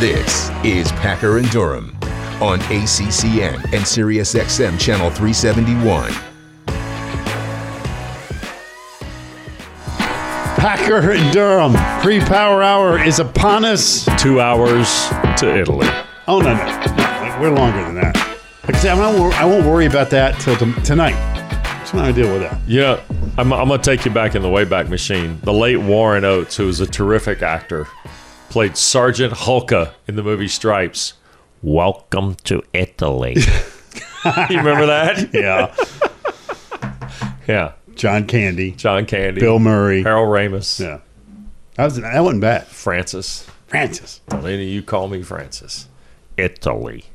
This is Packer and Durham on ACCN and SiriusXM Channel 371. Packer and Durham pre power hour is upon us. Two hours to Italy. Oh, no, no. no we're longer than that. Like I said, I won't, I won't worry about that till t- tonight. Just not going to deal with that. Yeah, I'm, I'm going to take you back in the Wayback Machine. The late Warren Oates, who was a terrific actor, played Sergeant Hulka in the movie Stripes. Welcome to Italy. you remember that? Yeah. Yeah. John Candy, John Candy, Bill Murray. Harold Ramis, Yeah. That, was, that wasn't bad. Francis. Francis. Don't any of you call me Francis. Italy.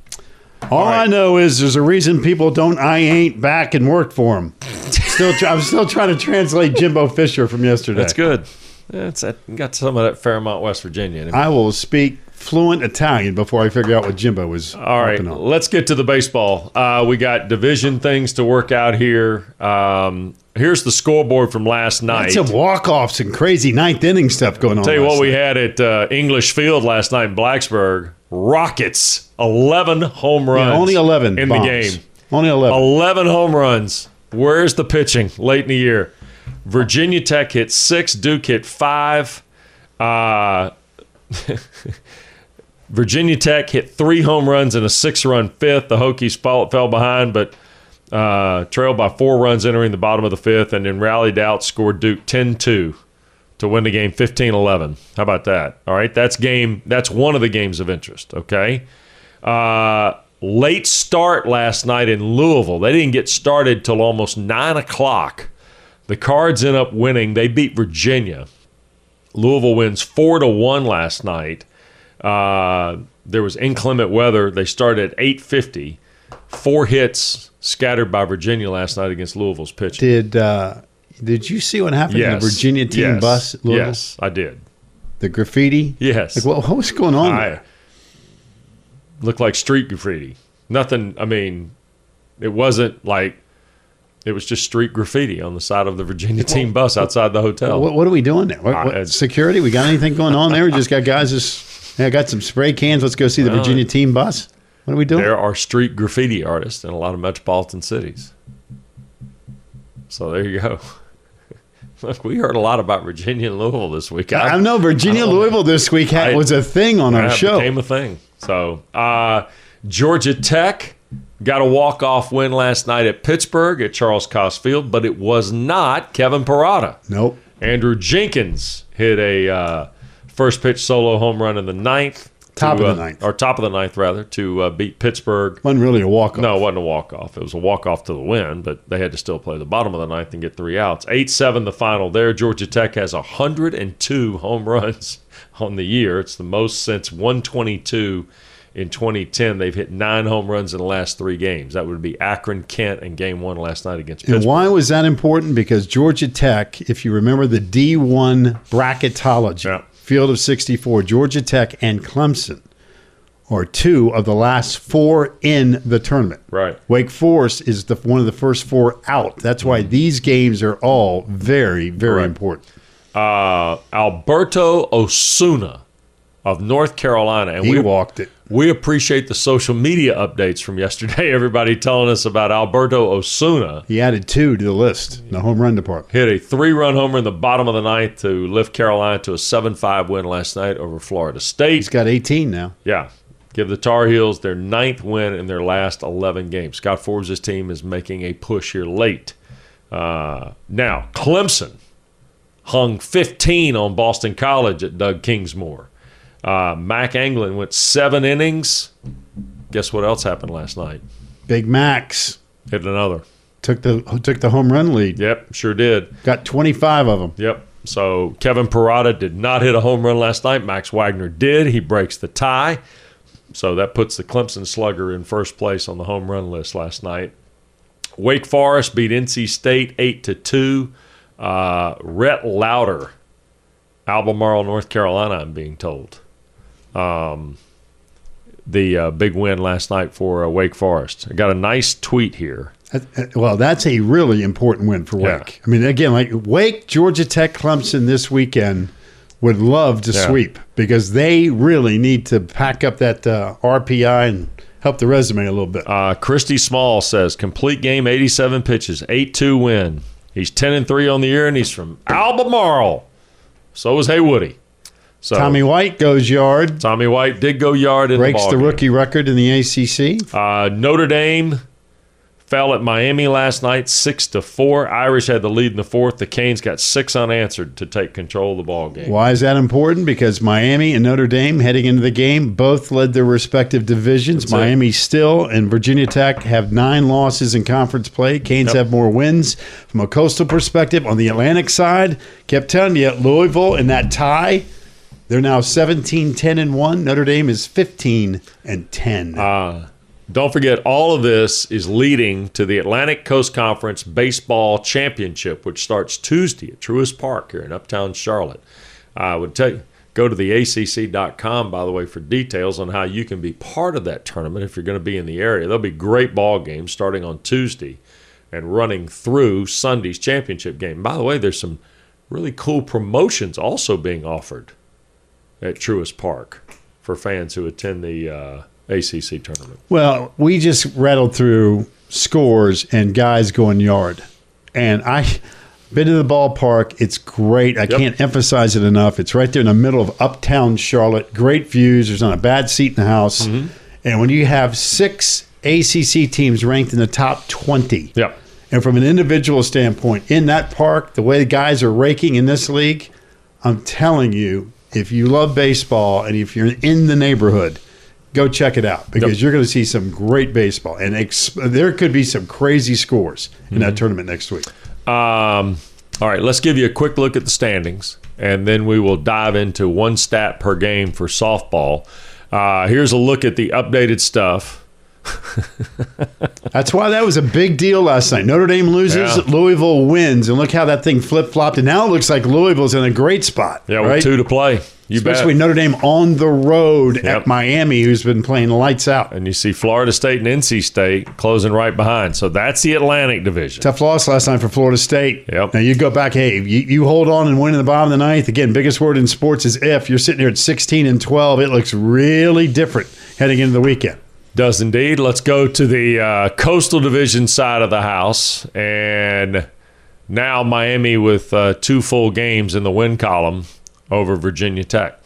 All I know is there's a reason people don't I ain't back and work for them. Still, I'm still trying to translate Jimbo Fisher from yesterday. That's good. That's that. Got some of that Fairmont, West Virginia. I will speak fluent Italian before I figure out what Jimbo was. All right, let's get to the baseball. Uh, we got division things to work out here. Um, here's the scoreboard from last night. Some walk offs and crazy ninth inning stuff going on. I'll Tell you what, last we had at uh, English Field last night in Blacksburg. Rockets, eleven home runs. Yeah, only 11 in bombs. the game. Only 11. 11 home runs. Where's the pitching late in the year? Virginia Tech hit six, Duke hit five. Uh, Virginia Tech hit three home runs in a six run fifth. The Hokies fell, fell behind, but uh, trailed by four runs entering the bottom of the fifth, and then rallied out, scored Duke 10 2 to win the game 15 11. How about that? All right, that's game. That's one of the games of interest. Okay. Uh, late start last night in Louisville. They didn't get started till almost nine o'clock. The Cards end up winning. They beat Virginia. Louisville wins four to one last night. Uh, there was inclement weather. They started at eight fifty. Four hits scattered by Virginia last night against Louisville's pitching. Did uh, Did you see what happened yes. to the Virginia team yes. bus? Louisville? Yes, I did. The graffiti? Yes. Like, what, what was going on? I there? looked like street graffiti. Nothing. I mean, it wasn't like it was just street graffiti on the side of the Virginia team bus outside the hotel. What, what are we doing there? What, what- security? We got anything going on there? We just got guys just, yeah, got some spray cans. Let's go see the Well, Virginia team bus. What are we doing? there are street graffiti artists in a lot of metropolitan cities. So there you go. Look, we heard a lot about Virginia and Louisville this week. I know Virginia I know. Louisville this week had, I- was a thing on our show. became a thing. So uh, Georgia Tech got a walk off win last night at Pittsburgh at Charles Cost Field, but it was not Kevin Parada. nope. Andrew Jenkins hit a uh, first pitch solo home run in the ninth. Top to, of the uh, ninth. Or top of the ninth, rather, to uh, beat Pittsburgh. Wasn't really a walk off. No, it wasn't a walk off. It was a walk off to the win, but they had to still play the bottom of the ninth and get three outs. Eight seven the final there. Georgia Tech has hundred and two home runs on the year. It's the most since one twenty two in 2010. They've hit nine home runs in the last three games. That would be Akron, Kent, and game one last night against And why was that important? Because Georgia Tech, if you remember the D1 bracketology, Yeah. Field of 64, Georgia Tech and Clemson are two of the last four in the tournament. Right. Wake Forest is the one of the first four out. That's why these games are all very, very Correct. important. uh, Alberto Osuna of North Carolina, and He we walked it. We appreciate the social media updates from yesterday. Everybody telling us about Alberto Osuna He added two to the list in the home run department. hit a three-run homer in the bottom of the ninth to lift Carolina to a seven-five win last night over Florida State. He's got 18 now. Yeah. Give the Tar Heels their ninth win in their last 11 games. Scott Forbes' team is making a push here late. Uh, now, Clemson hung 15 on Boston College at Doug Kingsmore. Uh, Mack Anglin went seven innings. Guess what else happened last night? Big Max Hit another. took the took the home run lead. Yep, sure did. Got 25 of them. Yep. So Kevin Parada did not hit a home run last night. Max Wagner did. He breaks the tie. So that puts the Clemson Slugger in first place on the home run list last night. Wake Forest beat NC State eight to two. Uh, Rhett Lowder, Albemarle, North Carolina. I'm being told. Um, the uh, big win last night for uh, Wake Forest. I got a nice tweet here. Well, that's a really important win for Yeah. Wake. I mean, again, like Wake, Georgia Tech, Clemson this weekend would love to Yeah. sweep because they really need to pack up that uh, RPI and help the resume a little bit. Uh, Christy Small says complete game, 87 pitches, 8-2 win. He's 10 and three on the year, and he's from Albemarle. So is Haywoody. So Tommy White goes yard, Tommy White did go yard in breaks the, the rookie record in the ACC. Uh, Notre Dame fell at Miami last night, six to four. Irish had the lead in the fourth. The Canes got six unanswered to take control of the ball game. Why is that important? Because Miami and Notre Dame heading into the game both led their respective divisions. That's it. Miami still and Virginia Tech have nine losses in conference play. Canes Yep. have more wins. From a coastal perspective, on the Atlantic side, kept telling you Louisville in that tie. They're now 17 10 and 1. Notre Dame is 15 and 10. Uh, Don't forget, all of this is leading to the Atlantic Coast Conference Baseball Championship, which starts Tuesday at Truist Park here in Uptown Charlotte. I would tell you, go to the ACC.com, by the way, for details on how you can be part of that tournament if you're going to be in the area. There'll be great ball games starting on Tuesday and running through Sunday's championship game. By the way, there's some really cool promotions also being offered at Truist Park for fans who attend the uh, ACC tournament. Well, we just rattled through scores and guys going yard. And I been to the ballpark. It's great. I can't emphasize it enough. It's right there in the middle of uptown Charlotte. Great views. There's not a bad seat in the house. Mm-hmm. And when you have six ACC teams ranked in the top 20, Yep. and from an individual standpoint, in that park, the way the guys are raking in this league, I'm telling you, if you love baseball and if you're in the neighborhood, go check it out because Yep. you're going to see some great baseball. And ex- there could be some crazy scores in Mm-hmm. that tournament next week. Um, all right, let's give you a quick look at the standings, and then we will dive into one stat per game for softball. Uh, here's a look at the updated stuff. That's why that was a big deal last night. Notre Dame loses, Yeah. Louisville wins, and look how that thing flip flopped. And now it looks like Louisville's in a great spot. Yeah, right? with two to play. You Especially bet. Notre Dame on the road Yep. at Miami, who's been playing lights out. And you see Florida State and NC State closing right behind. So that's the Atlantic Division. Tough loss last night for Florida State. Yep. Now you go back, hey, you, you hold on and win in the bottom of the ninth. Again, biggest word in sports is if. You're sitting here at 16 and 12. It looks really different heading into the weekend. Does indeed. Let's go to the uh, Coastal Division side of the house. And now Miami with uh, two full games in the win column over Virginia Tech.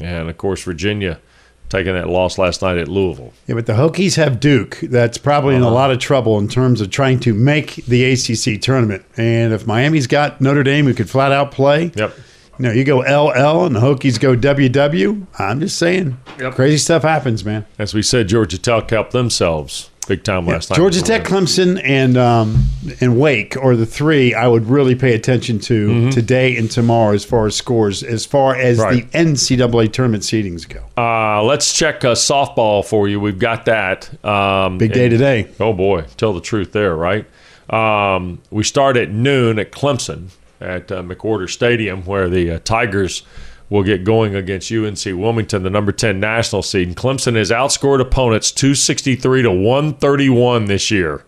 And of course, Virginia taking that loss last night at Louisville. Yeah, but the Hokies have Duke. That's probably Uh-huh. in a lot of trouble in terms of trying to make the ACC tournament. And if Miami's got Notre Dame who could flat out play, Yep. You know, you go LL and the Hokies go WW. I'm just saying, Yep. crazy stuff happens, man. As we said, Georgia Tech helped themselves big time last night. Georgia Tech, Clemson, and um, and Wake are the three I would really pay attention to today and tomorrow as far as scores, as far as Mm-hmm. Right. the NCAA tournament seedings go. Uh, let's check uh, softball for you. We've got that. Um, Big day and- today. Oh boy, tell the truth there, right? Um, we start at noon at Clemson at uh, McWhorter Stadium, where the uh, Tigers will get going against UNC Wilmington, the number ten national seed. And Clemson has outscored opponents two sixty three to one thirty one this year.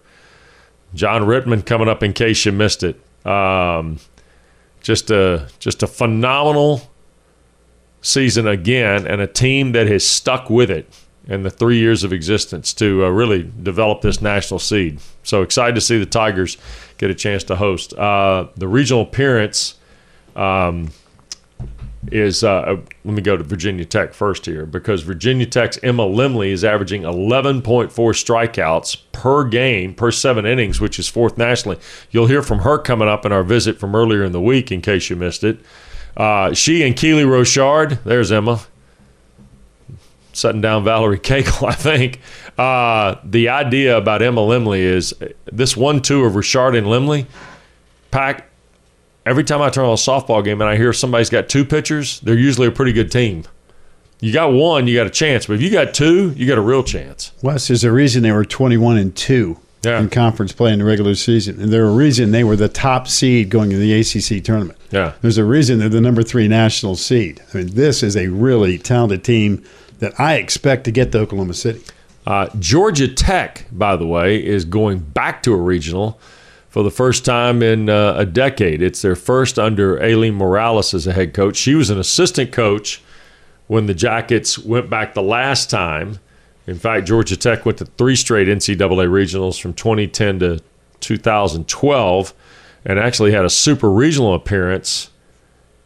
John Rittman coming up in case you missed it. Um, just a just a phenomenal season again, and a team that has stuck with it in the three years of existence to uh, really develop this national seed. So excited to see the Tigers get a chance to host. Uh, the regional appearance um, is, uh, uh, let me go to Virginia Tech first here, because Virginia Tech's Emma Lemley is averaging 11.4 strikeouts per game, per seven innings, which is fourth nationally. You'll hear from her coming up in our visit from earlier in the week, in case you missed it. Uh, she and Keely Rochard, there's Emma, setting down Valerie Cagle, I think. Uh, the idea about Emma Lemley is this one two of Rochard and Lemley pack. Every time I turn on a softball game and I hear somebody's got two pitchers, they're usually a pretty good team. You got one, you got a chance, but if you got two, you got a real chance. Wes, there's a reason they were 21 and 2 Yeah. in conference play in the regular season. And there's a reason they were the top seed going to the ACC tournament. Yeah. There's a reason they're the number three national seed. I mean, this is a really talented team. That I expect to get to Oklahoma City. Uh, Georgia Tech, by the way, is going back to a regional for the first time in uh, a decade. It's their first under Aileen Morales as a head coach. She was an assistant coach when the Jackets went back the last time. In fact, Georgia Tech went to three straight NCAA regionals from 2010 to 2012 and actually had a super regional appearance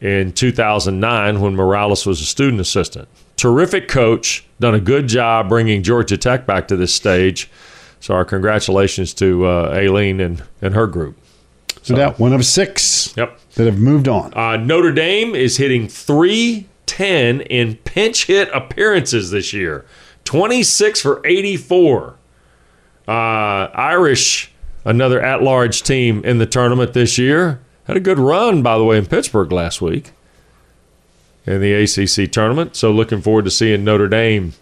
in 2009 when Morales was a student assistant. Terrific coach, done a good job bringing Georgia Tech back to this stage. So our congratulations to uh, Aileen and, and her group. So that one of six Yep. that have moved on. Uh, Notre Dame is hitting 310 in pinch hit appearances this year, 26 for 84. Uh, Irish, another at large team in the tournament this year, had a good run, by the way, in Pittsburgh last week in the ACC tournament. So looking forward to seeing Notre Dame.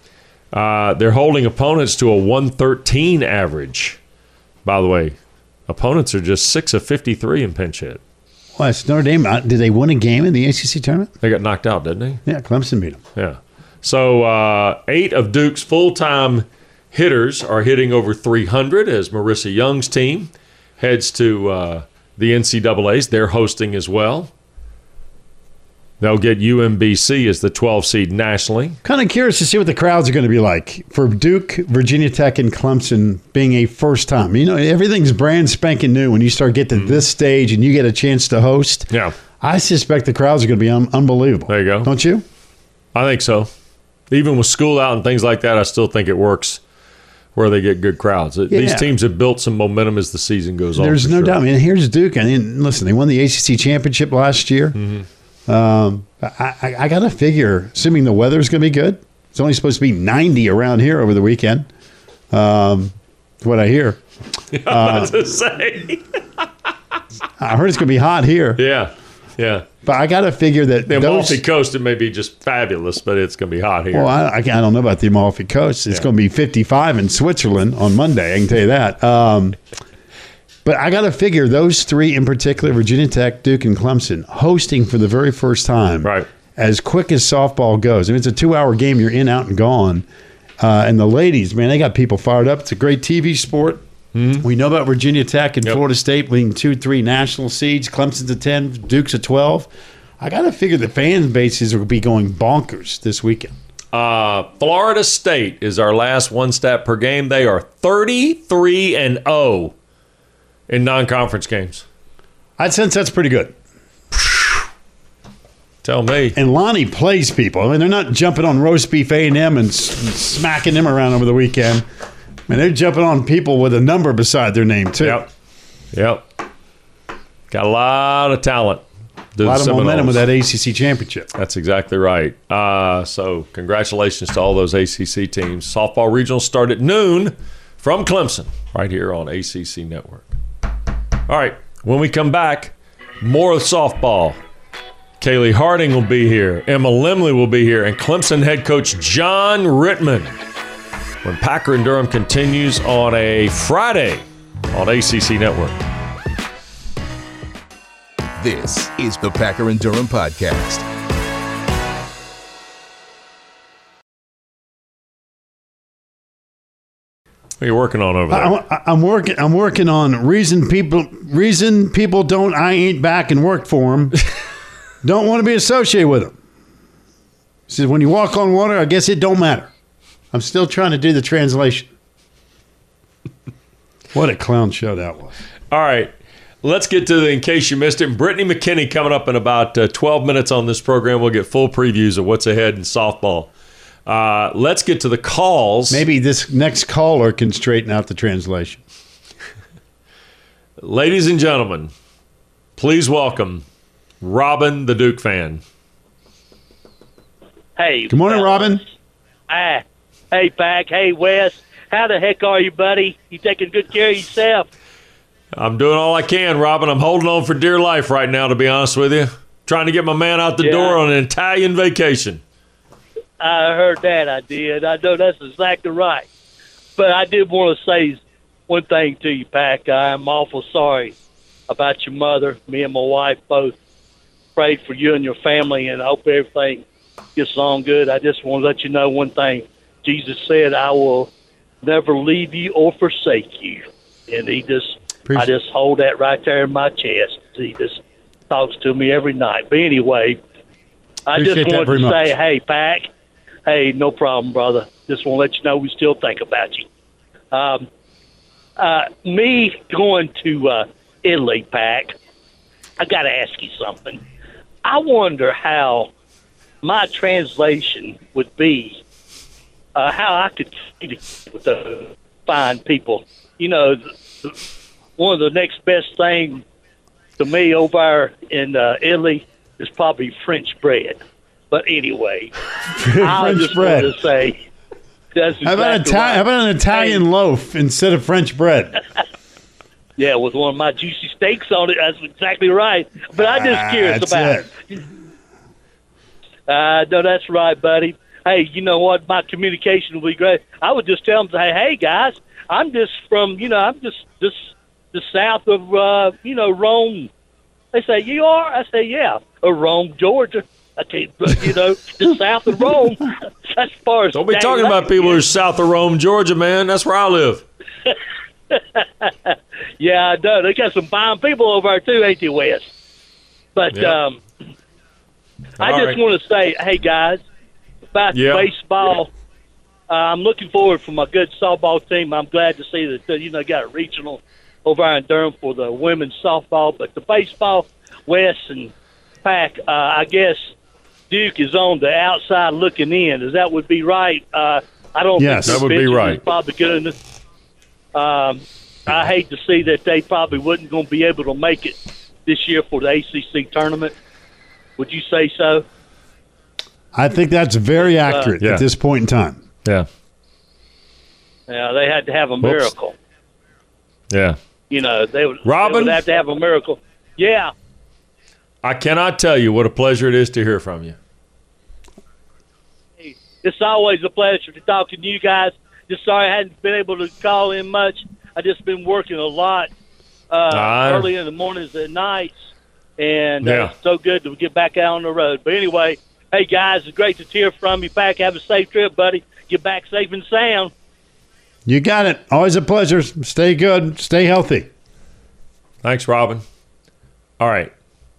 Uh, they're holding opponents to a 113 average. By the way, opponents are just 6 of 53 in pinch hit. Well, it's Notre Dame. Uh, Did they win a game in the ACC tournament? They got knocked out, didn't they? Yeah, Clemson beat them. Yeah. So uh, eight of Duke's full time hitters are hitting over 300 as Marissa Young's team heads to uh, the NCAA's. They're hosting as well. They'll get UMBC as the 12 seed nationally. Kind of curious to see what the crowds are going to be like for Duke, Virginia Tech, and Clemson being a first time. You know, everything's brand spanking new when you start getting to this stage and you get a chance to host. Yeah, I suspect the crowds are going to be un- unbelievable. There you go. Don't you? I think so. Even with school out and things like that, I still think it works where they get good crowds. These teams have built some momentum as the season goes on. There's no sure. doubt. I mean, here's Duke. I mean, listen, they won the ACC championship last year. Mm-hmm. Um, I, I, I got to figure, assuming the weather's going to be good, it's only supposed to be 90 around here over the weekend. Um, what I hear. I to say. I heard it's going to be hot here, Yeah, yeah. but I got to figure that The those. Amalfi Coast, it may be just fabulous, but it's going to be hot here. Well, I, I, I don't know about the Amalfi Coast. It's Yeah. going to be 55 in Switzerland on Monday. I can tell you that. Um, but I got to figure those three in particular, Virginia Tech, Duke, and Clemson, hosting for the very first time. Right. As quick as softball goes. I mean, it's a two-hour game. You're in, out, and gone. Uh, and the ladies, man, they got people fired up. It's a great TV sport. We know about Virginia Tech and Yep. Florida State winning two, three national seeds. Clemson's a 10, Duke's a 12. I got to figure the fan bases will be going bonkers this weekend. Uh, Florida State is our last one stat per game. They are 33 and 0 in non conference games. I'd sense that's pretty good. Tell me. And Lonni plays people. I mean, they're not jumping on roast beef A and M and smacking them around over the weekend. I mean, they're jumping on people with a number beside their name too. Yep. Yep. Got a lot of talent. A lot of momentum with that ACC championship. That's exactly right. Uh, so, congratulations to all those ACC teams. Softball regionals start at noon from Clemson, right here on ACC Network. All right, when we come back, more of softball. Kalei Harding will be here, Emma Lemley will be here, and Clemson head coach John Rittman. When Packer and Durham continues on a Friday on ACC Network. This is the Packer and Durham Podcast. What are you working on over there? I, am working. I'm working on reason people reason people don't. I ain't back and work for them. don't want to be associated with them. He says when you walk on water, I guess it don't matter. I'm still trying to do the translation. what a clown show that was. All right. Let's get to the, in case you missed it, Brittany McKinney coming up in about uh, 12 minutes on this program. We'll get full previews of what's ahead in softball. Uh, let's get to the calls. Maybe this next caller can straighten out the translation. Ladies and gentlemen, please welcome Robin, the Duke fan. Hey. Good morning, fellas. Robin. Ah, hey, Pack. Hey, Wes. How the heck are you, buddy? You taking good care of yourself? I'm doing all I can, Robin. I'm holding on for dear life right now, to be honest with you. Trying to get my man out the Yeah. door on an Italian vacation. I heard that. I did. I know that's exactly right. But I did want to say one thing to you, Pack. I'm awful sorry about your mother. Me and my wife both prayed for you and your family, and I hope everything gets along good. I just want to let you know one thing. Jesus said, "I will never leave you or forsake you," and He just, I just hold that right there in my chest. He just talks to me every night. But anyway, I Appreciate just wanted to much. say, hey, Pack, hey, no problem, brother. Just want to let you know we still think about you. Um, uh, me going to uh, Italy, Pack, I got to ask you something. I wonder how my translation would be, uh, how I could with the fine people. You know, th- th- one of the next best things to me over in uh, Italy is probably French bread. But anyway, I French just bread. want to say that's How about, exactly Ita- right. how about an Italian Hey. loaf instead of French bread? Yeah, with one of my juicy steaks on it. That's exactly right. But I'm just Ah, curious about it. Uh, no, that's right, buddy. Hey, you know what? My communication will be great. I would just tell them, hey, hey, guys, I'm just from, you know, I'm just just the south of, uh, you know, Rome. They say, you are? I say, yeah, of Rome, Georgia. I can't, you know, just south of Rome. As far as Don't be talking about people is. who's south of Rome, Georgia, man. That's where I live. Yeah, I know. They got some fine people over there too, ain't they, Wes? But Yep. um, I All just right. want to say, hey guys, about Yeah. baseball. Uh, I'm looking forward for my good softball team. I'm glad to see that you know got a regional over there in Durham for the women's softball, but the baseball, Wes and Pack. Uh, I guess Duke is on the outside looking in. Is that would be right? Uh, I don't Yes. think That would be right. Probably good enough. Um, I hate to see that they probably wasn't going to be able to make it this year for the ACC tournament. Would you say so? I think that's very accurate Yeah. at this point in time. Yeah. Yeah, they had to have a miracle. Yeah. You know, they would, Robin? they would have to have a miracle. Yeah, I cannot tell you what a pleasure it is to hear from you. It's always a pleasure to talk to you guys. Just sorry I hadn't been able to call in much. I just been working a lot uh, I- early in the mornings and nights, and uh, Yeah. it's so good to get back out on the road. But anyway, hey guys, it's great to hear from you. Back, have a safe trip, buddy. Get back safe and sound. You got it. Always a pleasure. Stay good. Stay healthy. Thanks, Robin. All right.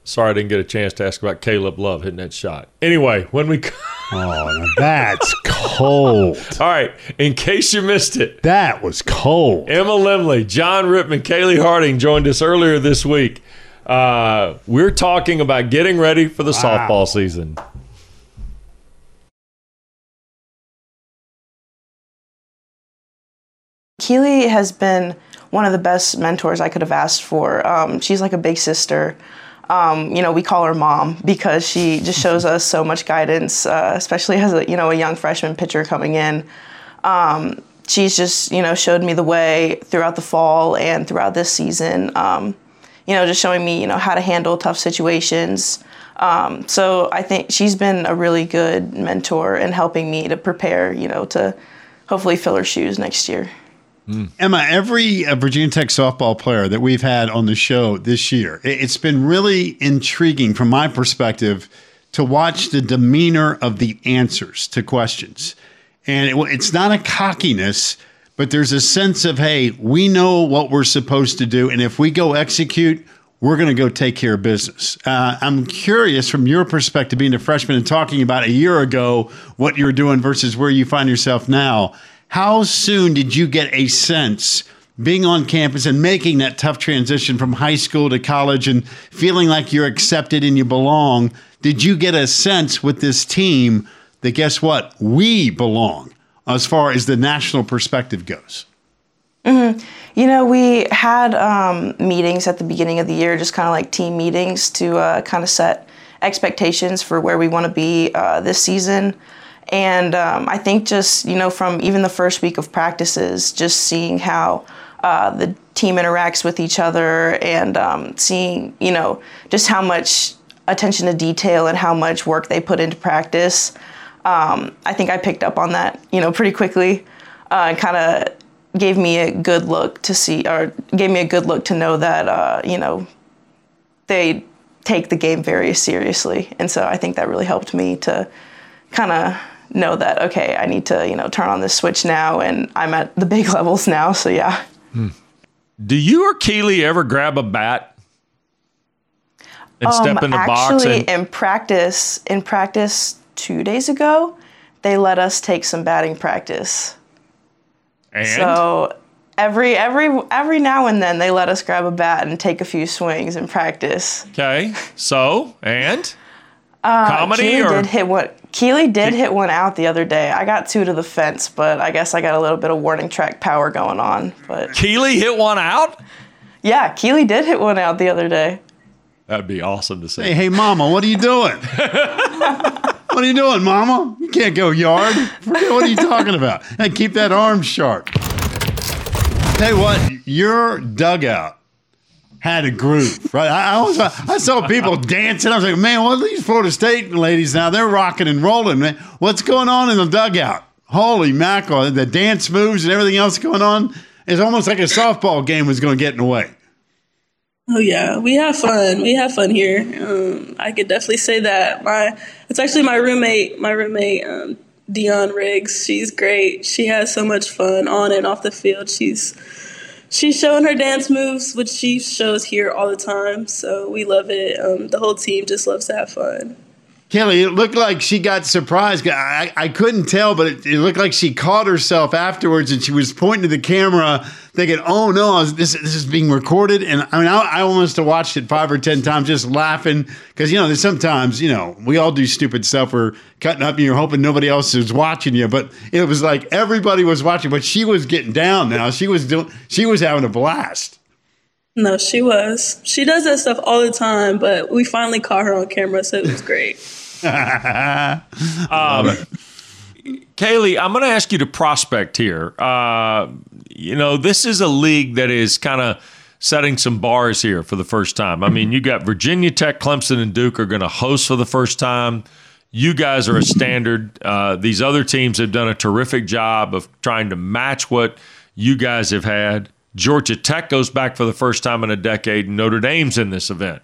Sorry I didn't get a chance to ask about Caleb Love hitting that shot. Anyway, when we. Oh, now that's cold. All right. In case you missed it, That was cold. Emma Lemley, John Rittman, Kalei Harding joined us earlier this week. Uh, we're talking about getting ready for the softball season. Keely has been one of the best mentors I could have asked for. Um, she's like a big sister. Um, you know, we call her mom because she just shows us so much guidance, uh, especially as a you know a young freshman pitcher coming in. Um, she's just you know showed me the way throughout the fall and throughout this season. Um, you know, just showing me you know how to handle tough situations. Um, so I think she's been a really good mentor in helping me to prepare. You know, to hopefully fill her shoes next year. Emma, every uh, Virginia Tech softball player that we've had on the show this year, it- it's been really intriguing from my perspective to watch the demeanor of the answers to questions. And it, it's not a cockiness, but there's a sense of, hey, we know what we're supposed to do. And if we go execute, we're going to go take care of business. Uh, I'm curious from your perspective, being a freshman and talking about a year ago what you're doing versus where you find yourself now. How soon did you get a sense being on campus and making that tough transition from high school to college and feeling like you're accepted and you belong? Did you get a sense with this team that guess what? We belong as far as the national perspective goes. You know, we had um, meetings at the beginning of the year, just kind of like team meetings to uh, kind of set expectations for where we want to be uh, this season. And um, I think just, you know, from even the first week of practices, just seeing how uh, the team interacts with each other and um, seeing, you know, just how much attention to detail and how much work they put into practice. Um, I think I picked up on that, you know, pretty quickly uh, and kind of gave me a good look to see, or gave me a good look to know that, uh, you know, they take the game very seriously. And so I think that really helped me to kind of know that okay, I need to you know turn on this switch now, and I'm at the big levels now. So yeah. Hmm. Do you or Keely ever grab a bat and um, step in the actually, box? Actually, in practice, in practice two days ago, they let us take some batting practice. And? So every every every now and then they let us grab a bat and take a few swings in practice. Okay, so and uh, comedy Keely or did hit one. Keely did hit one out the other day. I got two to the fence, but I guess I got a little bit of warning track power going on. But Keely hit one out. Yeah, Keely did hit one out the other day. That'd be awesome to see. Hey, hey, Mama, what are you doing? what are you doing, Mama? You can't go yard. What are you talking about? And keep that arm sharp. Tell you what, your dugout had a groove, right? I, I, was, I saw people dancing. I was like, man, what are these Florida State ladies now? They're rocking and rolling, man. What's going on in the dugout? Holy mackerel! The dance moves and everything else going on. It's almost like a softball game was going to get in the way. Oh yeah, we have fun. We have fun here. Um, I could definitely say that. My it's actually my roommate. My roommate um, Dion Riggs. She's great. She has so much fun on and off the field. She's she's showing her dance moves, which she shows here all the time. So we love it. Um, the whole team just loves to have fun. Kelly, it looked like she got surprised. I, I couldn't tell, but it, it, looked like she caught herself afterwards and she was pointing to the camera, thinking, oh no, this, this is being recorded. And I mean, I, I almost watched it five or 10 times just laughing because, you know, sometimes, you know, we all do stupid stuff. We're cutting up and you're hoping nobody else is watching you. But it was like everybody was watching, but she was getting down now. She was doing, she was having a blast. No, she was. She does that stuff all the time, but we finally caught her on camera, so it was great. um, Kalei, I'm going to ask you to prospect here. Uh, you know, this is a league that is kind of setting some bars here for the first time. I mean, you got Virginia Tech, Clemson, and Duke are going to host for the first time. You guys are a standard. Uh, these other teams have done a terrific job of trying to match what you guys have had. Georgia Tech goes back for the first time in a decade, and Notre Dame's in this event.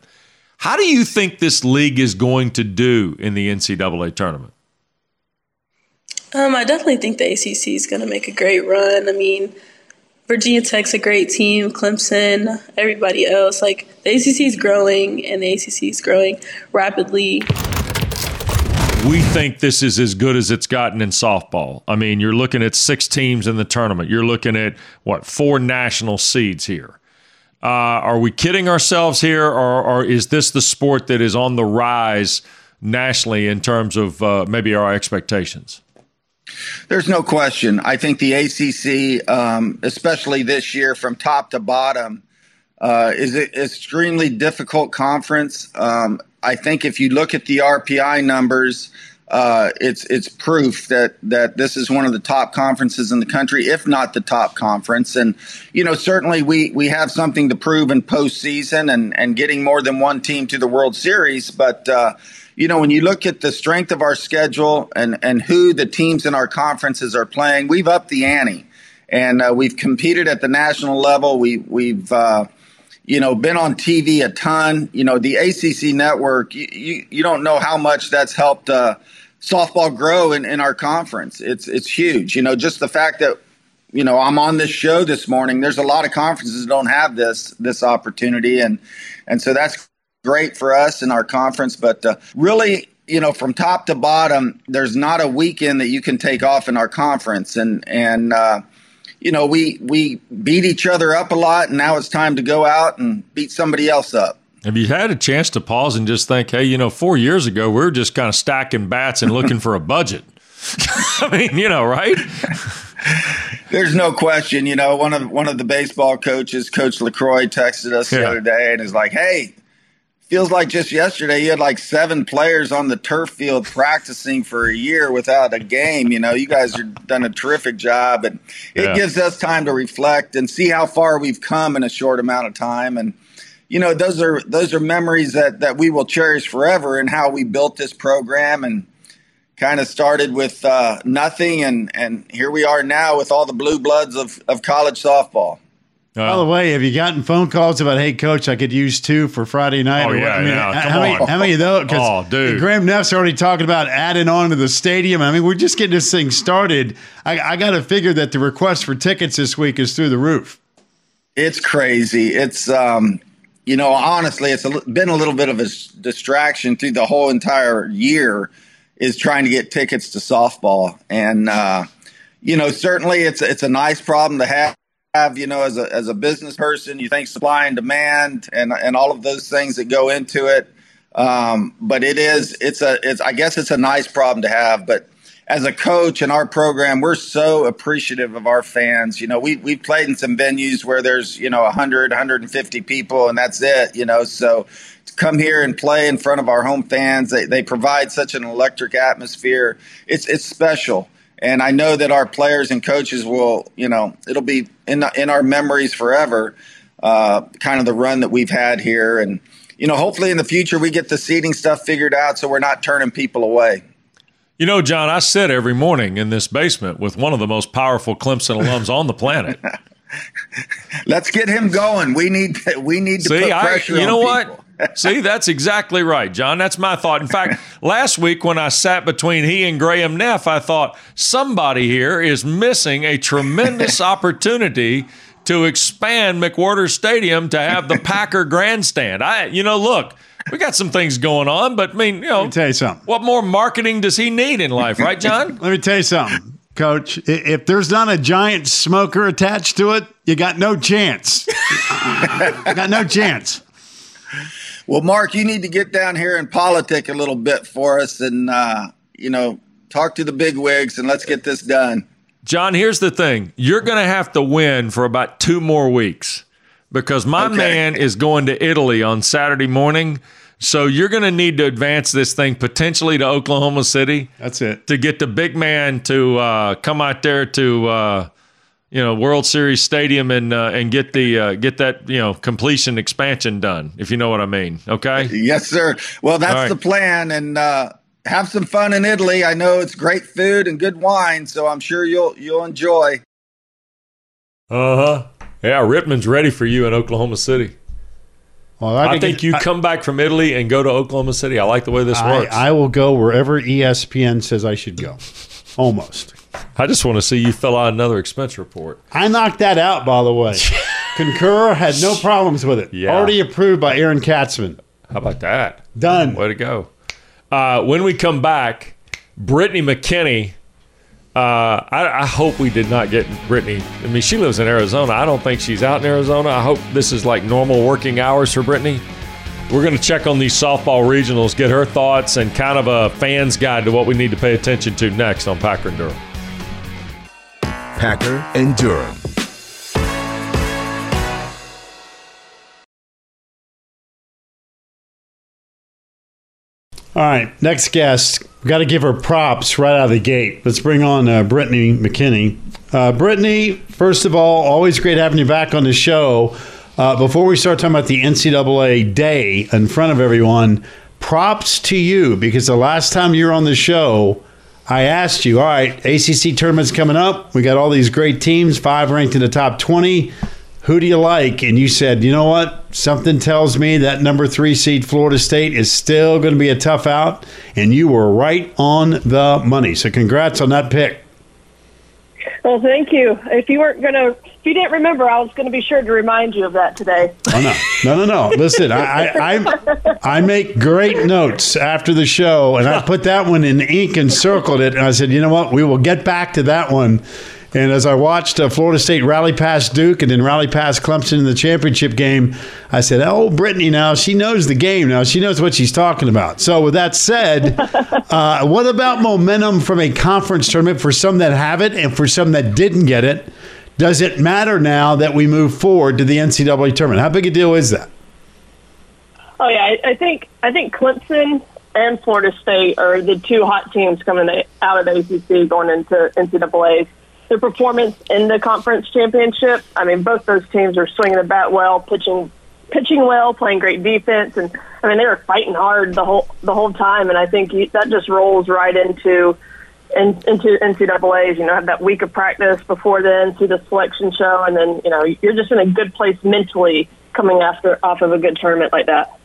How do you think this league is going to do in the NCAA tournament? Um, I definitely think the ACC is going to make a great run. I mean, Virginia Tech's a great team, Clemson, everybody else. Like, the ACC is growing, and the ACC is growing rapidly. We think this is as good as it's gotten in softball. I mean, you're looking at six teams in the tournament. You're looking at, what, four national seeds here. Uh, are we kidding ourselves here, or, or, is this the sport that is on the rise nationally in terms of uh, maybe our expectations? There's no question. I think the ACC, um, especially this year, from top to bottom, uh, is an extremely difficult conference. Um, I think if you look at the RPI numbers, uh, it's it's proof that that this is one of the top conferences in the country, if not the top conference. And you know, certainly we we have something to prove in postseason and and getting more than one team to the World Series. But uh, you know, when you look at the strength of our schedule and and who the teams in our conferences are playing, we've upped the ante, and uh, we've competed at the national level. We we've uh, you know, been on TV a ton. You know, the ACC network, you, you, you don't know how much that's helped uh, softball grow in, in our conference. It's it's huge. You know, just the fact that you know I'm on this show this morning. There's a lot of conferences that don't have this this opportunity, and and so that's great for us in our conference. But uh, really, you know, from top to bottom, there's not a weekend that you can take off in our conference, and and uh, you know we we beat each other up a lot, and now it's time to go out and beat somebody else up. Have you had a chance to pause and just think, hey, you know, four years ago, we were just kind of stacking bats and looking for a budget? I mean, you know, right? There's no question. You know, one of one of the baseball coaches, Coach Lacroix, texted us yeah. the other day and is like, "Hey, feels like just yesterday you had like seven players on the turf field practicing for a year without a game. You know, you guys have done a terrific job, and it yeah. gives us time to reflect and see how far we've come in a short amount of time. And you know, those are those are memories that that we will cherish forever and how we built this program and kind of started with uh, nothing and and here we are now with all the blue bloods of, of college softball. By the way, have you gotten phone calls about, hey, coach, I could use two for Friday night? Oh, or yeah, I mean, yeah. how, Come many, on. how many of those? 'cause Oh, dude. Graham Neff's already talking about adding on to the stadium. I mean, we're just getting this thing started. I, I got to figure that the request for tickets this week is through the roof. It's crazy. It's um, you know, honestly, it's a, been a little bit of a distraction through the whole entire year. Is trying to get tickets to softball, and uh, you know, certainly it's it's a nice problem to have. Have you know, as a as a business person, you think supply and demand, and and all of those things that go into it. Um, but it is it's a it's I guess it's a nice problem to have, but as a coach in our program, we're so appreciative of our fans. You know, we we've played in some venues where there's, you know, 100, 150 people and that's it, you know. So to come here and play in front of our home fans, they, they provide such an electric atmosphere. It's it's special. And I know that our players and coaches will, you know, it'll be in in our memories forever. Uh, kind of the run that we've had here, and you know, hopefully in the future we get the seating stuff figured out, so we're not turning people away. You know, John, I sit every morning in this basement with one of the most powerful Clemson alums on the planet. Let's get him going. We need we need to See, put I, pressure you on know people. what? See, that's exactly right, John. That's my thought. In fact, last week when I sat between he and Graham Neff, I thought somebody here is missing a tremendous opportunity to expand McWhorter Stadium to have the Packer grandstand. I, you know, look, we got some things going on, but I mean, you know, Let me tell you something. what more marketing does he need in life, right, John? Let me tell you something, Coach. If there's not a giant smoker attached to it, you got no chance. you got no chance. Well, Mark, you need to get down here and politic a little bit for us, and uh, you know, talk to the big wigs, and let's get this done. John, here's the thing. You're going to have to win for about two more weeks because my Okay. man is going to Italy on Saturday morning. So you're going to need to advance this thing potentially to Oklahoma City That's it. to get the big man to uh, come out there to uh, you know World Series Stadium and uh, and get the uh, get that you know completion expansion done. If you know what I mean. Okay. Yes, sir. Well, that's All right. the plan, and uh, have some fun in Italy. I know it's great food and good wine, so I'm sure you'll you'll enjoy. Uh huh. Yeah, Rittman's ready for you in Oklahoma City. Well, I, could think get- you I- come back from Italy and go to Oklahoma City. I like the way this I, works. I will go wherever ESPN says I should go. Almost. I just want to see you fill out another expense report. I knocked that out, by the way. Concur had no problems with it. Yeah. Already approved by Aaron Katzman. How about that? Done. Way to go. Uh, when we come back, Brittany McKinney. Uh, I, I hope we did not get Brittany. I mean, she lives in Arizona. I don't think she's out in Arizona. I hope this is like normal working hours for Brittany. We're going to check on these softball regionals, get her thoughts, and kind of a fan's guide to what we need to pay attention to next on Packer and Durham. Packer and Durham. All right, next guest. We got to give her props right out of the gate. Let's bring on uh, Brittany McKinney. Uh, Brittany, first of all, always great having you back on the show. Uh, before we start talking about the NCAA day in front of everyone, props to you because the last time you were on the show, I asked you, all right, ACC tournament's coming up. We got all these great teams, five ranked in the top 20. Who do you like? And you said, you know what? Something tells me that number three seed Florida State is still going to be a tough out. And you were right on the money. So congrats on that pick. Well, thank you. If you weren't going to, if you didn't remember, I was going to be sure to remind you of that today. Oh no, no, no, no! Listen, I, I, I, I make great notes after the show, and I put that one in ink and circled it. And I said, you know what? We will get back to that one. And as I watched uh, Florida State rally past Duke and then rally past Clemson in the championship game, I said, "Oh, Brittany, now she knows the game. Now she knows what she's talking about." So, with that said, uh, what about momentum from a conference tournament for some that have it and for some that didn't get it? Does it matter now that we move forward to the NCAA tournament? How big a deal is that? Oh yeah, I, I think I think Clemson and Florida State are the two hot teams coming out of the ACC going into NCAA. Their performance in the conference championship, I mean, both those teams are swinging the bat well, pitching pitching well, playing great defense, and I mean they were fighting hard the whole the whole time. And I think you, that just rolls right into in, into NCAA's. You know, have that week of practice before then, see the selection show, and then you know you're just in a good place mentally coming after off of a good tournament like that.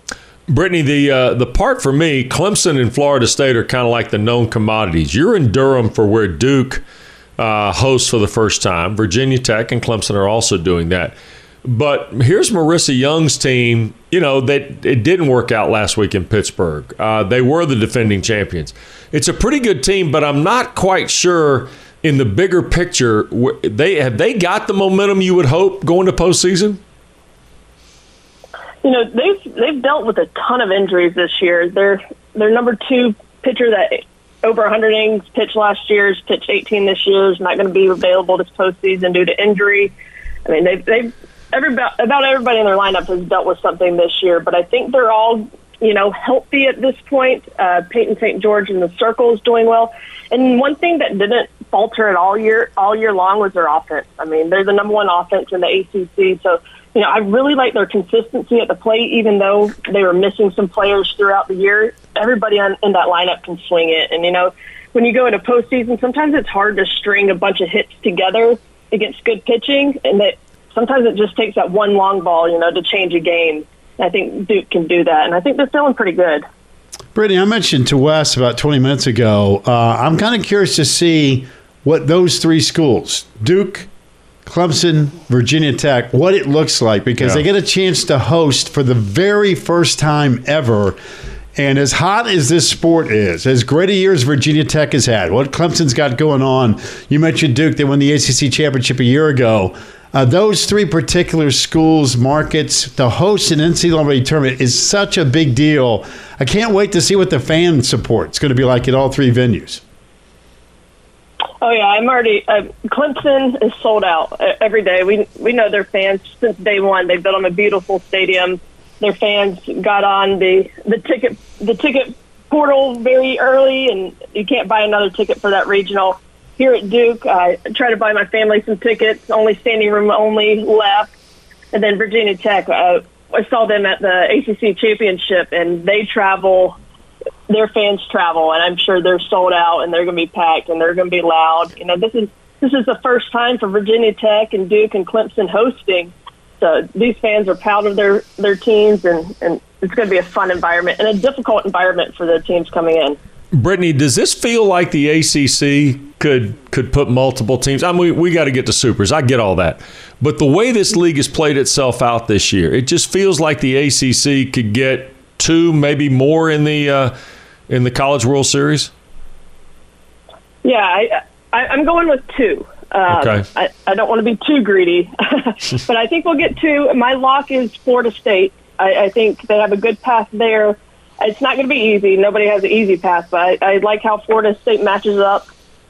Brittany, the uh, the part for me, Clemson and Florida State are kind of like the known commodities. You're in Durham for where Duke uh, hosts for the first time. Virginia Tech and Clemson are also doing that. But here's Marissa Young's team. You know that it didn't work out last week in Pittsburgh. Uh, they were the defending champions. It's a pretty good team, but I'm not quite sure in the bigger picture they have they got the momentum you would hope going to postseason. You know they've they've dealt with a ton of injuries this year. They're their number two pitcher that over 100 innings pitched last year, is pitched 18 this year, is not going to be available this postseason due to injury. I mean, they've, they've every, about everybody in their lineup has dealt with something this year, but I think they're all, you know, healthy at this point. Uh, Peyton St. George in the circle is doing well. And one thing that didn't falter at all year, all year long was their offense. I mean, they're the number one offense in the ACC. So, you know, I really like their consistency at the plate, even though they were missing some players throughout the year. Everybody on, in that lineup can swing it. And, you know, when you go into postseason, sometimes it's hard to string a bunch of hits together against good pitching, and that sometimes it just takes that one long ball, you know, to change a game. I think Duke can do that, and I think they're feeling pretty good. Brittany, I mentioned to Wes about 20 minutes ago. Uh, I'm kind of curious to see what those three schools, Duke, Clemson, Virginia Tech, what it looks like because yeah. they get a chance to host for the very first time ever. And as hot as this sport is, as great a year as Virginia Tech has had, what Clemson's got going on, you mentioned Duke, they won the ACC championship a year ago. Uh, those three particular schools, markets, to host an NCAA tournament is such a big deal. I can't wait to see what the fan support is going to be like at all three venues. Oh yeah, I'm already. Uh, Clemson is sold out every day. We we know their fans since day one. They built them a beautiful stadium. Their fans got on the the ticket the ticket portal very early, and you can't buy another ticket for that regional here at Duke. I tried to buy my family some tickets, only standing room only left. And then Virginia Tech, uh, I saw them at the ACC championship, and they travel. Their fans travel, and I'm sure they're sold out, and they're going to be packed, and they're going to be loud. You know, this is this is the first time for Virginia Tech and Duke and Clemson hosting. So these fans are proud of their their teams, and and it's going to be a fun environment and a difficult environment for the teams coming in. Brittany, does this feel like the ACC could could put multiple teams? I mean, we, we got to get to supers. I get all that, but the way this league has played itself out this year, it just feels like the ACC could get two, maybe more in the uh, in the College World Series. Yeah, I, I, am going with two. Uh, okay. I, I don't want to be too greedy, but I think we'll get to My lock is Florida State. I, I think they have a good path there. It's not going to be easy. Nobody has an easy path, but I, I like how Florida State matches up.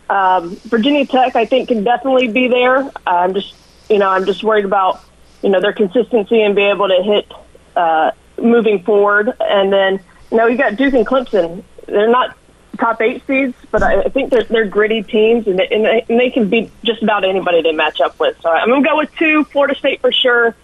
Um, Virginia Tech, I think, can definitely be there. I'm just, you know, I'm just worried about, you know, their consistency and be able to hit uh, moving forward. And then, you know, you got Duke and Clemson. They're not top eight seeds, but I, I think they're, they're gritty teams, and they, and, they, and they can beat just about anybody they match up with. So I'm going to go with two, Florida State for sure.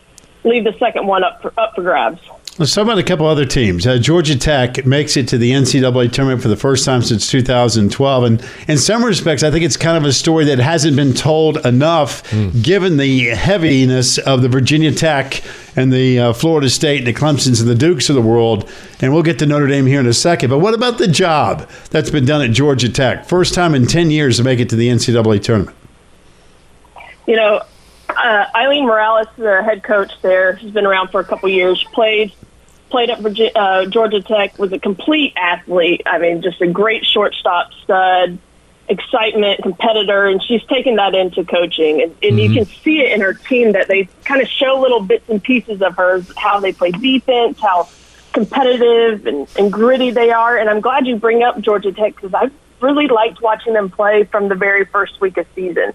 Leave the second one up for, up for grabs. Let's talk about a couple other teams. Uh, Georgia Tech makes it to the NCAA tournament for the first time since 2012, and in some respects, I think it's kind of a story that hasn't been told enough, mm. given the heaviness of the Virginia Tech and the uh, Florida State and the Clemson's and the Dukes of the world. And we'll get to Notre Dame here in a second. But what about the job that's been done at Georgia Tech? First time in 10 years to make it to the NCAA tournament. You know, uh, Aileen Morales, the head coach there, she's been around for a couple years. Played played at Virginia, uh, Georgia Tech. Was a complete athlete. I mean, just a great shortstop stud, excitement, competitor, and she's taken that into coaching. And, and mm-hmm. you can see it in her team that they kind of show little bits and pieces of hers, how they play defense, how competitive and, and gritty they are. And I'm glad you bring up Georgia Tech because I really liked watching them play from the very first week of season.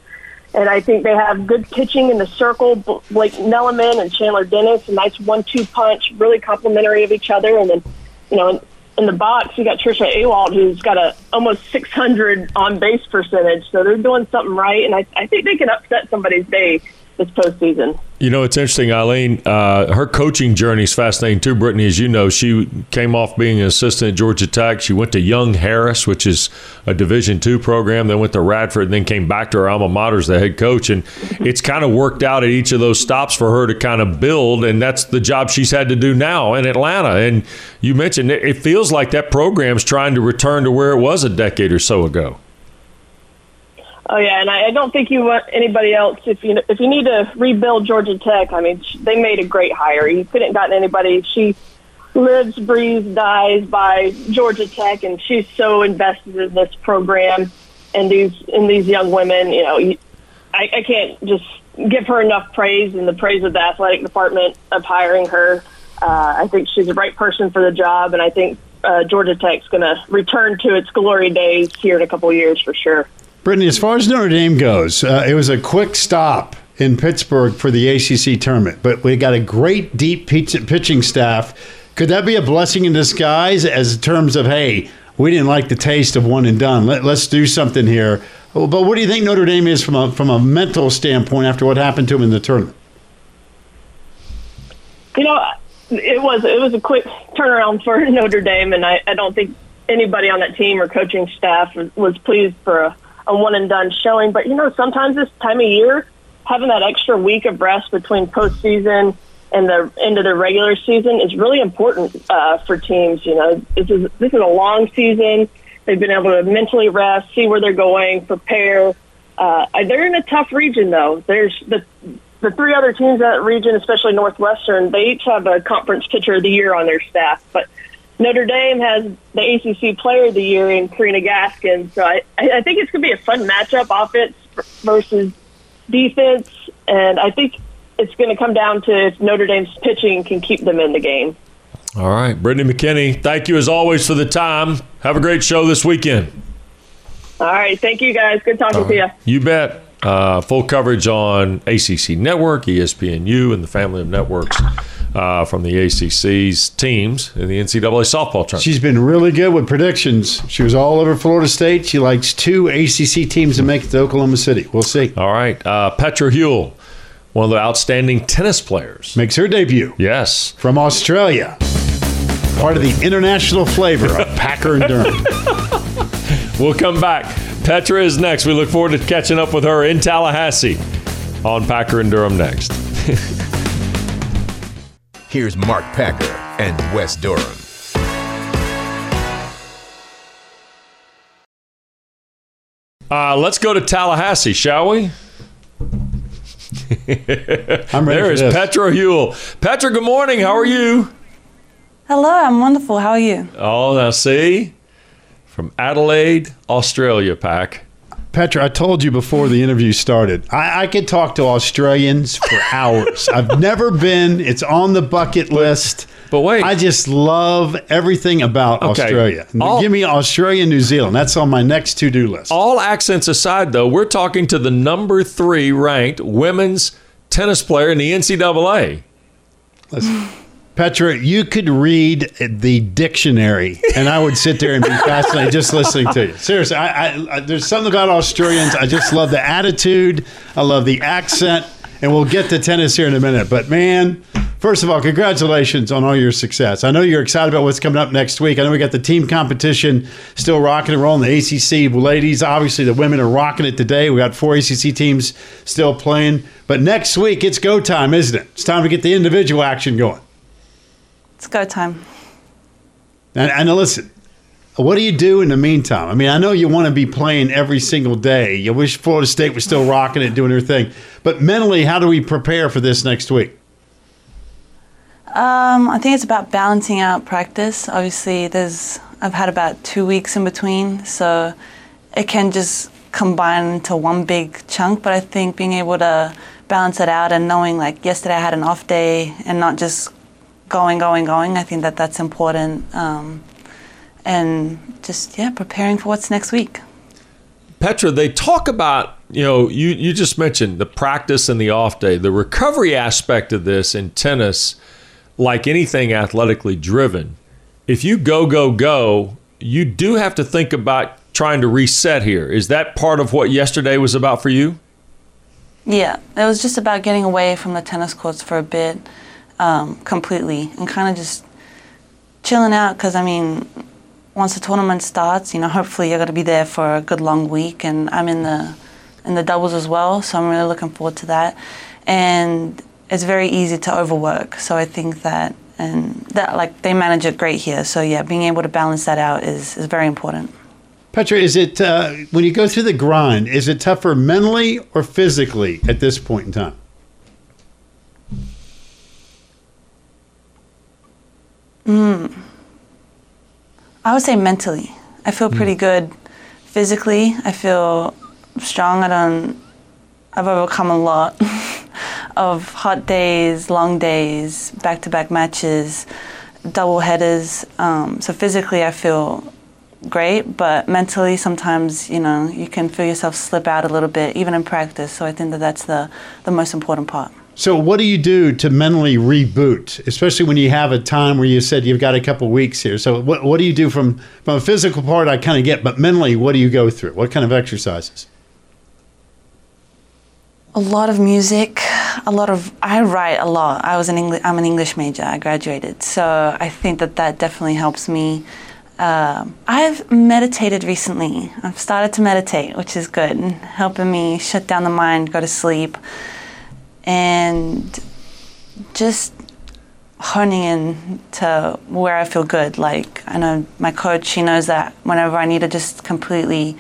And I think they have good pitching in the circle. Blake Neleman and Chandler Dennis, a nice one-two punch, really complementary of each other. And then, you know, in, in the box, you got Tricia Awalt, who's got a almost 600 on base percentage. So they're doing something right, and I, I think they can upset somebody's day this postseason. You know, it's interesting, Aileen. Uh, her coaching journey is fascinating too, Brittany. As you know, she came off being an assistant at Georgia Tech. She went to Young Harris, which is a Division two program. Then went to Radford, and then came back to her alma mater as the head coach. And it's kind of worked out at each of those stops for her to kind of build, and that's the job she's had to do now in Atlanta. And you mentioned it, it feels like that program's trying to return to where it was a decade or so ago. Oh yeah, and I, I don't think you want anybody else. If you if you need to rebuild Georgia Tech, I mean, they made a great hire. You couldn't gotten anybody. She lives, breathes, dies by Georgia Tech, and she's so invested in this program and these in these young women. You know, you, I, I can't just give her enough praise and the praise of the athletic department of hiring her. Uh, I think she's the right person for the job, and I think uh, Georgia Tech's going to return to its glory days here in a couple years for sure. Brittany, as far as Notre Dame goes, uh, it was a quick stop in Pittsburgh for the ACC tournament, but we got a great deep pitch- pitching staff. Could that be a blessing in disguise as terms of, hey, we didn't like the taste of one and done. Let, let's do something here. But what do you think Notre Dame is from a from a mental standpoint after what happened to them in the tournament? You know, it was it was a quick turnaround for Notre Dame, and I, I don't think anybody on that team or coaching staff was pleased for a, a one and done showing. But you know, sometimes this time of year, having that extra week of rest between postseason and the end of the regular season is really important uh, for teams. You know, this is this is a long season. They've been able to mentally rest, see where they're going, prepare. Uh, they're in a tough region, though. There's the the three other teams in that region, especially Northwestern. They each have a conference pitcher of the year on their staff, but Notre Dame has the ACC Player of the Year in Karina Gaskin. So I, I think it's going to be a fun matchup, offense versus defense, and I think it's going to come down to if Notre Dame's pitching can keep them in the game. All right, Brittany McKinney, thank you as always for the time. Have a great show this weekend. All right, thank you guys. Good talking right. to you. You bet. Uh, full coverage on ACC Network, ESPNU, and the family of networks uh, from the ACC's teams in the NCAA softball tournament. She's been really good with predictions. She was all over Florida State. She likes two ACC teams to make it to Oklahoma City. We'll see. All right, uh, Petra Hule, one of the outstanding tennis players, makes her debut. Yes, from Australia. Part of the international flavor of Packer and Durham. we'll come back. Petra is next. We look forward to catching up with her in Tallahassee on Packer and Durham next. Here's Mark Packer and Wes Durham. Uh, let's go to Tallahassee, shall we? I'm ready there is this. Petra Hule. Petra, good morning. How are you? Hello, I'm wonderful. How are you? Oh, now see, from Adelaide, Australia, Pack. Petra, I told you before the interview started, I, I could talk to Australians for hours. I've never been, it's on the bucket list. But wait. I just love everything about Okay. Australia. All- Give me Australia, New Zealand. That's on my next to do list. All accents aside, though, we're talking to the number three ranked women's tennis player in the NCAA. Listen, Petra, you could read the dictionary, and I would sit there and be fascinated just listening to you. Seriously, I, I, I, there's something about Australians. I just love the attitude. I love the accent, and we'll get to tennis here in a minute. But man, first of all, congratulations on all your success. I know you're excited about what's coming up next week. I know we got the team competition still rocking and rolling. The ACC ladies, obviously, the women are rocking it today. We got four ACC teams still playing, but next week it's go time, isn't it? It's time to get the individual action going. It's go time. And, and listen, what do you do in the meantime? I mean, I know you want to be playing every single day. You wish Florida State was still rocking it, doing their thing. But mentally, how do we prepare for this next week? Um, I think it's about balancing out practice. Obviously, there's I've had about two weeks in between, so it can just combine into one big chunk. But I think being able to balance it out and knowing like yesterday I had an off day and not just going, going, going. I think that that's important. Um, and just yeah, preparing for what's next week. Petra, they talk about, you know, you, you just mentioned the practice and the off day, the recovery aspect of this in tennis, like anything athletically driven. If you go, go, go, you do have to think about trying to reset here. Is that part of what yesterday was about for you? Yeah, it was just about getting away from the tennis courts for a bit, um, completely, and kind of just chilling out. Because I mean, once the tournament starts, you know, hopefully you're going to be there for a good long week, and I'm in the in the doubles as well, so I'm really looking forward to that. And it's very easy to overwork, so I think that and that like they manage it great here. So yeah, being able to balance that out is is very important. Petra, is it uh, when you go through the grind? Is it tougher mentally or physically at this point in time? Mm. I would say mentally. I feel pretty good. Physically, I feel strong. I don't. I've overcome a lot of hot days, long days, back-to-back matches, double headers. Um, so physically, I feel great, but mentally, sometimes you know you can feel yourself slip out a little bit, even in practice. So I think that that's the the most important part. So, what do you do to mentally reboot, especially when you have a time where you said you've got a couple weeks here? So, what, what do you do from from a physical part? I kind of get, but mentally, what do you go through? What kind of exercises? A lot of music, a lot of. I write a lot. I was an English. I'm an English major. I graduated, so I think that that definitely helps me. Uh, I've meditated recently. I've started to meditate, which is good, helping me shut down the mind, go to sleep and just honing in to where I feel good. Like I know my coach, she knows that whenever I need to just completely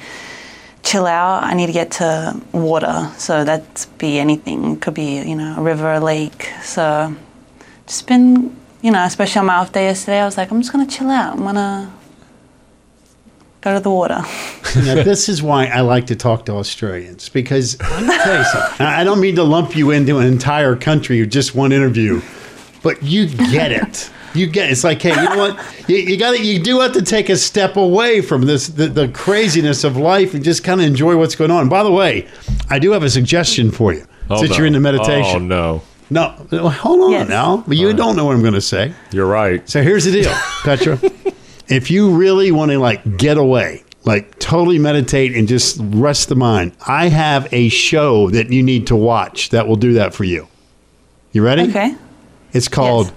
chill out, I need to get to water. So that's be anything. It could be, you know, a river, a lake. So just been, you know, especially on my off day yesterday, I was like, I'm just gonna chill out. I'm gonna go to the water. now, this is why I like to talk to Australians because I'm gonna tell you something. I don't mean to lump you into an entire country or just one interview, but you get it. You get it's like, hey, you know what? You, you got to You do have to take a step away from this the, the craziness of life and just kind of enjoy what's going on. And by the way, I do have a suggestion for you Oh, since no. you're into meditation. Oh no, No, hold on Yes. now. But you don't know what I'm going to say. you're right. So here's the deal, Petra. if you really want to like get away, like totally meditate and just rest the mind, I have a show that you need to watch that will do that for you. You ready? Okay. It's called Yes.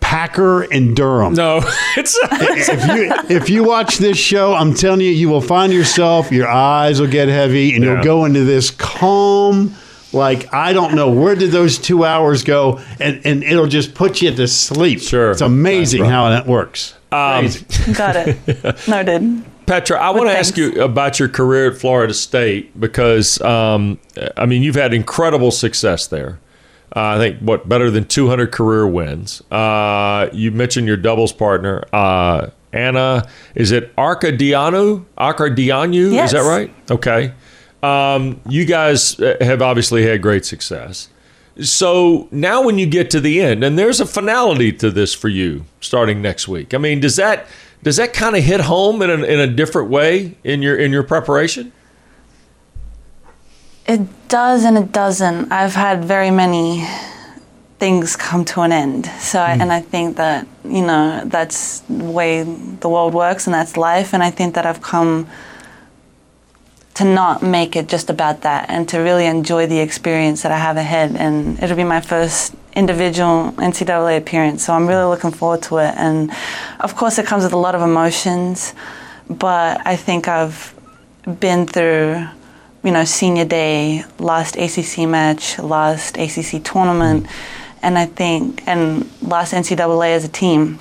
Packer and Durham. No, it's If you if you watch this show, I'm telling you, you will find yourself, your eyes will get heavy, and Yeah. you'll go into this calm. Like I don't know where did those two hours go, and and it'll just put you to sleep. Sure. it's amazing right. how that works. Um, Got it. Noted. Petra, I want to ask you about your career at Florida State because, um, I mean, you've had incredible success there. Uh, I think, what, better than 200 career wins. Uh, you mentioned your doubles partner, uh, Anna. Is it Arkadianou? Arkadianou? Is that right? Okay. Um, you guys uh, have obviously had great success. So now, when you get to the end, and there's a finality to this for you starting next week. I mean, does that does that kind of hit home in a, in a different way in your in your preparation? It does and it doesn't. I've had very many things come to an end. So, I, hmm. and I think that, you know, that's the way the world works and that's life. And I think that I've come to not make it just about that and to really enjoy the experience that I have ahead. And it'll be my first individual NCAA appearance. So I'm really looking forward to it. And of course, it comes with a lot of emotions, but I think I've been through you know, senior day, last ACC match, last ACC tournament, and I think, and last NCAA as a team,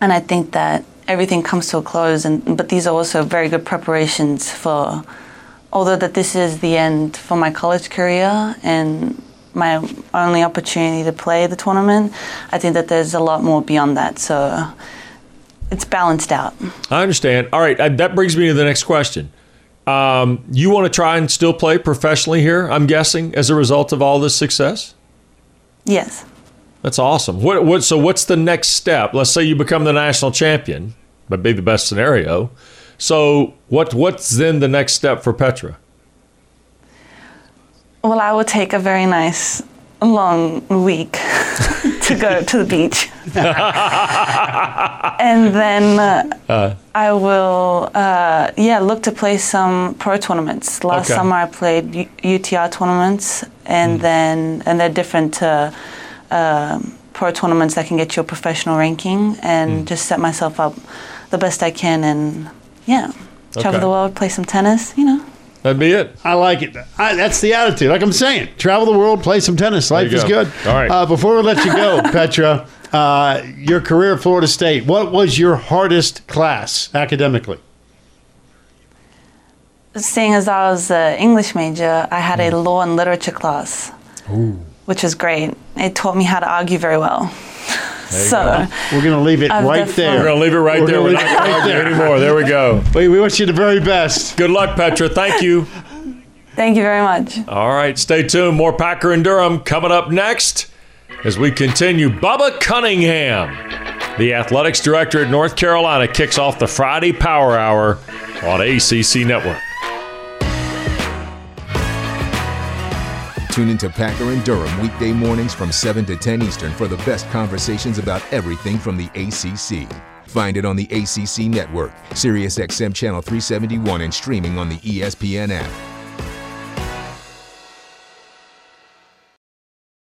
and I think that everything comes to a close. And but these are also very good preparations for, although that this is the end for my college career and my only opportunity to play the tournament. I think that there's a lot more beyond that. So it's balanced out. I understand. All right, that brings me to the next question. Um, you want to try and still play professionally here? I'm guessing as a result of all this success. Yes. That's awesome. What, what? So what's the next step? Let's say you become the national champion. That'd be the best scenario. So what? What's then the next step for Petra? Well, I will take a very nice long week to go to the beach. and then uh, I will, uh, yeah, look to play some pro tournaments. Last Okay. summer I played U- UTR tournaments, and then and they're different uh, um pro tournaments that can get you a professional ranking, and just set myself up the best I can, and yeah, travel Okay. the world, play some tennis, you know. That'd be it. I like it. I, that's the attitude. Like I'm saying, travel the world, play some tennis. Life you is good. All right. Uh, before we let you go, Petra, uh, your career at Florida State. What was your hardest class academically? seeing as I was an English major, I had a law and literature class, which was great. It taught me how to argue very well. So We're going to leave it right definitely- there. We're going to leave it right We're there. We're not going to right argue there. anymore. There we go. We, we wish you the very best. Good luck, Petra. Thank you. thank you very much. All right, stay tuned. More Packer and Durham coming up next as we continue. Bubba Cunningham, the athletics director at North Carolina, kicks off the Friday Power Hour on ACC Network. Tune into Packer and Durham weekday mornings from 7 to 10 Eastern for the best conversations about everything from the ACC. Find it on the ACC network, SiriusXM Channel 371, and streaming on the ESPN app.